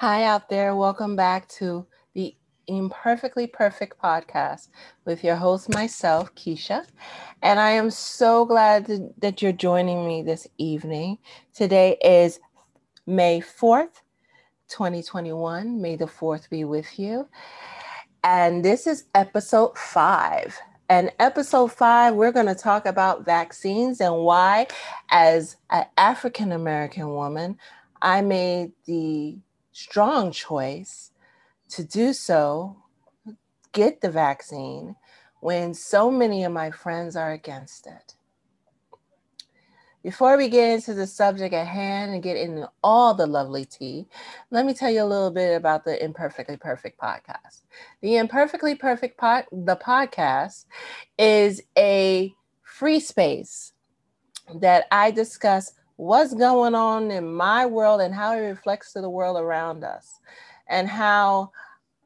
Hi, out there. Welcome back to the Imperfectly Perfect podcast with your host, myself, Keisha. And I am so glad to, that you're joining me this evening. Today is May 4th, 2021. May the 4th be with you. And this is episode five. And episode five, we're going to talk about vaccines and why, as an African American woman, I made the strong choice to do so, get the vaccine, when so many of my friends are against it. Before we get into the subject at hand and get into all the lovely tea, let me tell you a little bit about the Imperfectly Perfect podcast. The Imperfectly Perfect pod, the podcast is a free space that I discuss what's going on in my world and how it reflects to the world around us and how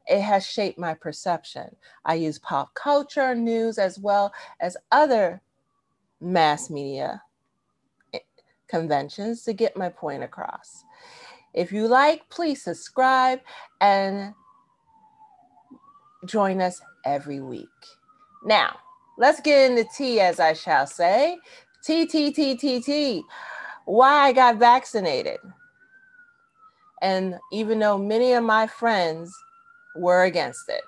it has shaped my perception. I use pop culture, news, as well as other mass media conventions to get my point across. If you like, please subscribe and join us every week. Now, let's get into tea, as I shall say. T, T, T, T, T why I got vaccinated. And even though many of my friends were against it,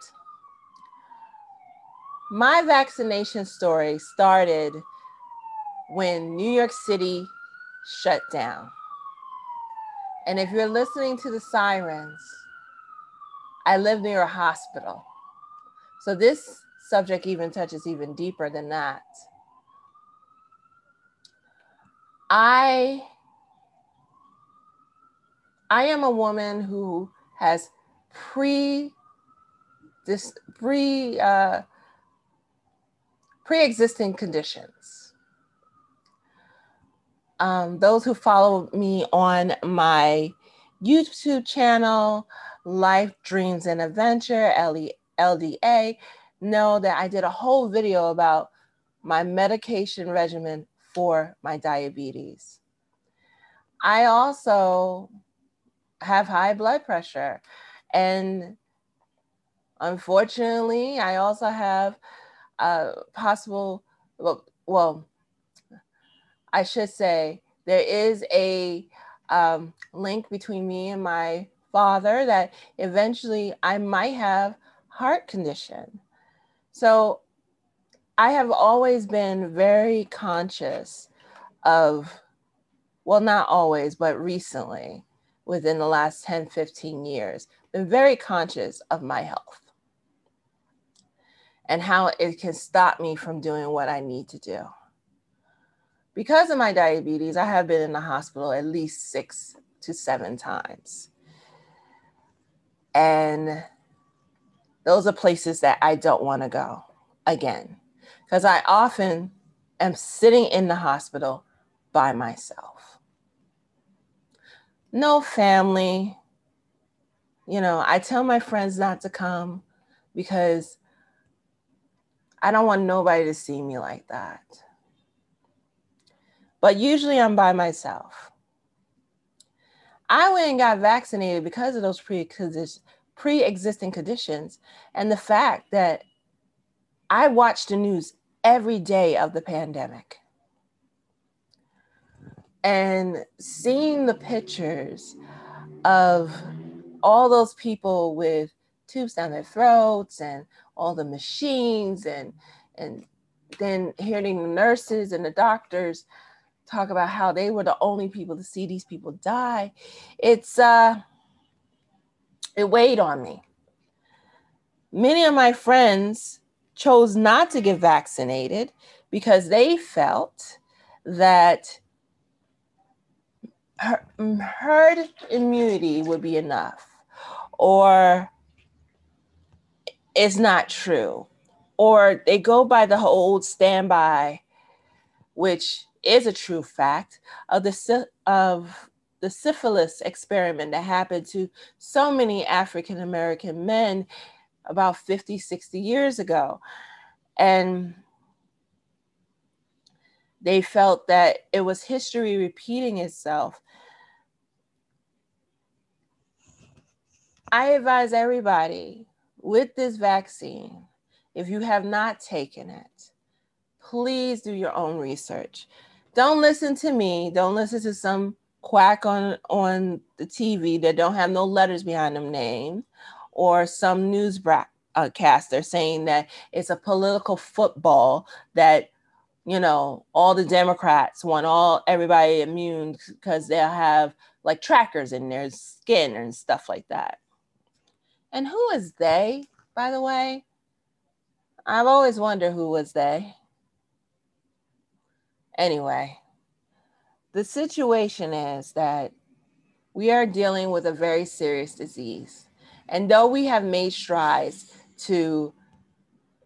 my vaccination story started when New York City shut down. And if you're listening to the sirens, I live near a hospital. So this subject even touches even deeper than that. I I am a woman who has pre this pre uh, pre-existing conditions. Um, those who follow me on my YouTube channel, Life Dreams and Adventure, LDA, know that I did a whole video about my medication regimen for my diabetes. I also have high blood pressure. And unfortunately, I also have a possible, well, well I should say, there is a um, link between me and my father that eventually I might have heart condition. So I have always been very conscious of, well, not always, but recently, within the last 10, 15 years, been very conscious of my health and how it can stop me from doing what I need to do. Because of my diabetes, I have been in the hospital at least six to seven times. And those are places that I don't want to go again because I often am sitting in the hospital by myself. No family. You know, I tell my friends not to come because I don't want nobody to see me like that. But usually I'm by myself. I went and got vaccinated because of those pre pre-existing conditions and the fact that I watched the news every day of the pandemic. And seeing the pictures of all those people with tubes down their throats and all the machines and and then hearing the nurses and the doctors talk about how they were the only people to see these people die it's uh it weighed on me many of my friends chose not to get vaccinated because they felt that mm, herd immunity would be enough or it's not true or they go by the old standby which is a true fact of the of the syphilis experiment that happened to so many African American men about 50, 60 years ago. And they felt that it was history repeating itself. I advise everybody with this vaccine, if you have not taken it, please do your own research. Don't listen to me. Don't listen to some quack on on the TV that don't have no letters behind them name, or some news broadcaster uh, saying that it's a political football that you know all the Democrats want all everybody immune because they'll have like trackers in their skin and stuff like that. And who is they, by the way? I've always wondered who was they. Anyway, the situation is that we are dealing with a very serious disease. And though we have made strides to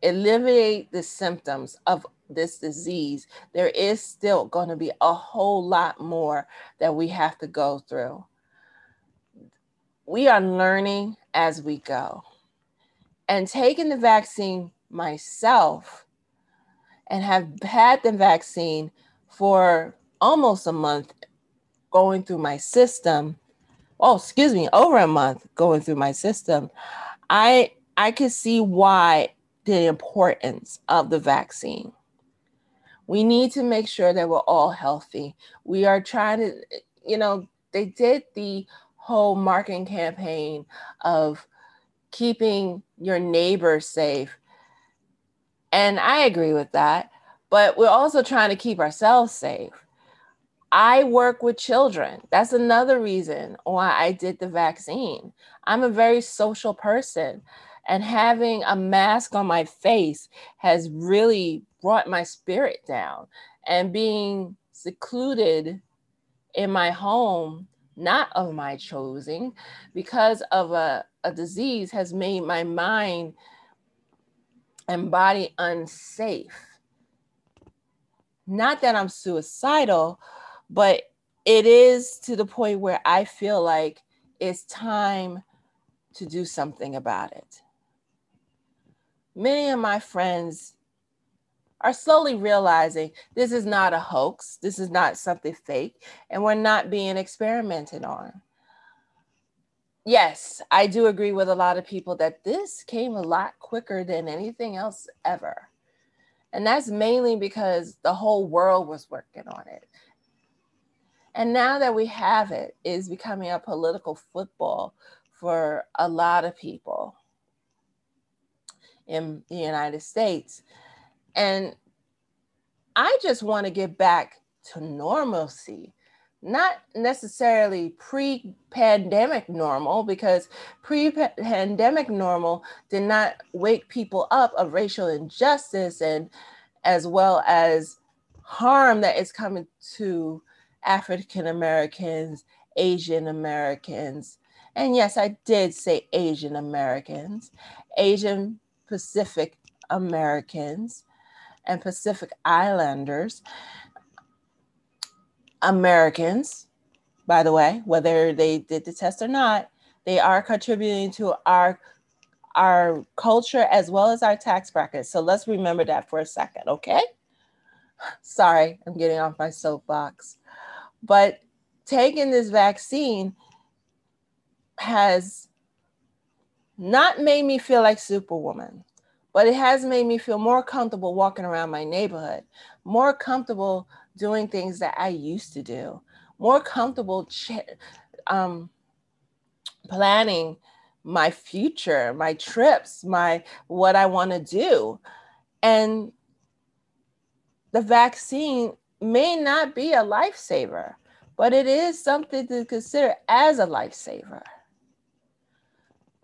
eliminate the symptoms of this disease, there is still going to be a whole lot more that we have to go through. We are learning as we go. And taking the vaccine myself and have had the vaccine for almost a month going through my system. Oh, excuse me, over a month going through my system. I I could see why the importance of the vaccine. We need to make sure that we're all healthy. We are trying to, you know, they did the whole marketing campaign of keeping your neighbors safe. And I agree with that. But we're also trying to keep ourselves safe. I work with children. That's another reason why I did the vaccine. I'm a very social person, and having a mask on my face has really brought my spirit down. And being secluded in my home, not of my choosing, because of a, a disease, has made my mind and body unsafe not that I'm suicidal, but it is to the point where I feel like it's time to do something about it. Many of my friends are slowly realizing this is not a hoax, this is not something fake, and we're not being experimented on. Yes, I do agree with a lot of people that this came a lot quicker than anything else ever. And that's mainly because the whole world was working on it. And now that we have it, is becoming a political football for a lot of people in the United States. And I just want to get back to normalcy not necessarily pre pandemic normal, because pre pandemic normal did not wake people up of racial injustice and as well as harm that is coming to African Americans, Asian Americans. And yes, I did say Asian Americans, Asian Pacific Americans, and Pacific Islanders. Americans, by the way, whether they did the test or not, they are contributing to our our culture as well as our tax bracket. So let's remember that for a second, okay? Sorry, I'm getting off my soapbox. But taking this vaccine has not made me feel like superwoman, but it has made me feel more comfortable walking around my neighborhood, more comfortable doing things that I used to do, more comfortable ch- um, planning my future, my trips, my what I want to do. And the vaccine may not be a lifesaver, but it is something to consider as a lifesaver.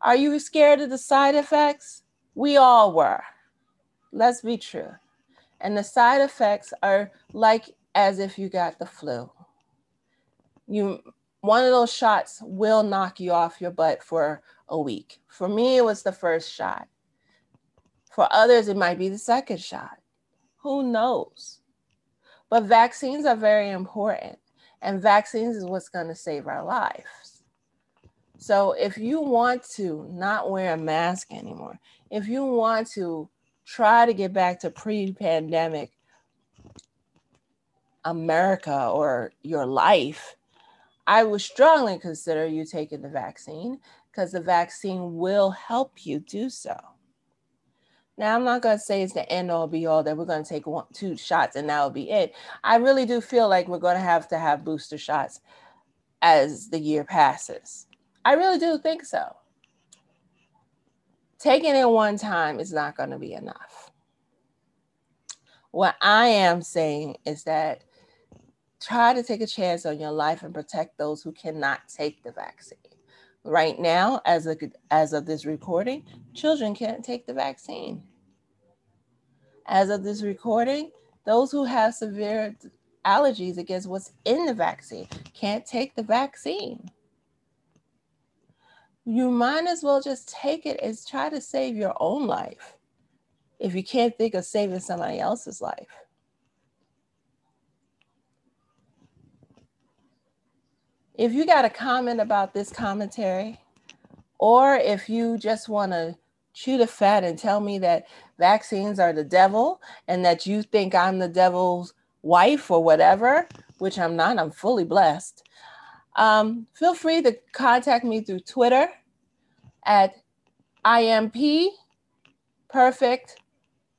Are you scared of the side effects? We all were. Let's be true. And the side effects are like as if you got the flu. You one of those shots will knock you off your butt for a week. For me, it was the first shot. For others, it might be the second shot. Who knows? But vaccines are very important, and vaccines is what's going to save our lives. So if you want to not wear a mask anymore, if you want to try to get back to pre pandemic America or your life, I would strongly consider you taking the vaccine because the vaccine will help you do so. Now, I'm not going to say it's the end all be all that we're going to take one, two shots and that'll be it. I really do feel like we're going to have to have booster shots as the year passes. I really do think so. Taking it one time is not going to be enough. What I am saying is that try to take a chance on your life and protect those who cannot take the vaccine. Right now, as, a, as of this recording, children can't take the vaccine. As of this recording, those who have severe allergies against what's in the vaccine can't take the vaccine. You might as well just take it and try to save your own life if you can't think of saving somebody else's life. If you got a comment about this commentary, or if you just want to chew the fat and tell me that vaccines are the devil and that you think I'm the devil's wife or whatever, which I'm not, I'm fully blessed, um, feel free to contact me through Twitter at IMP Perfect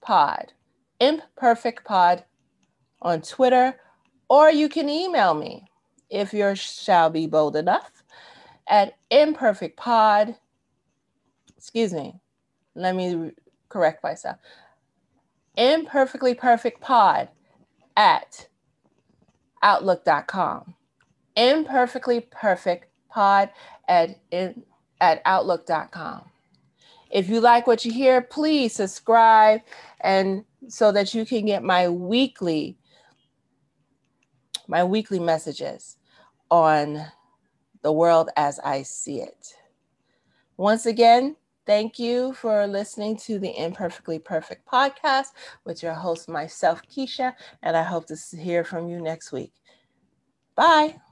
Pod, Pod on Twitter, or you can email me if you shall be bold enough, at imperfect pod. Excuse me, let me correct myself. Imperfectly perfect pod at outlook.com. Imperfectly perfect pod at, in, at outlook.com. If you like what you hear, please subscribe and so that you can get my weekly my weekly messages on the world as I see it. Once again, thank you for listening to the Imperfectly Perfect podcast with your host, myself, Keisha, and I hope to hear from you next week. Bye.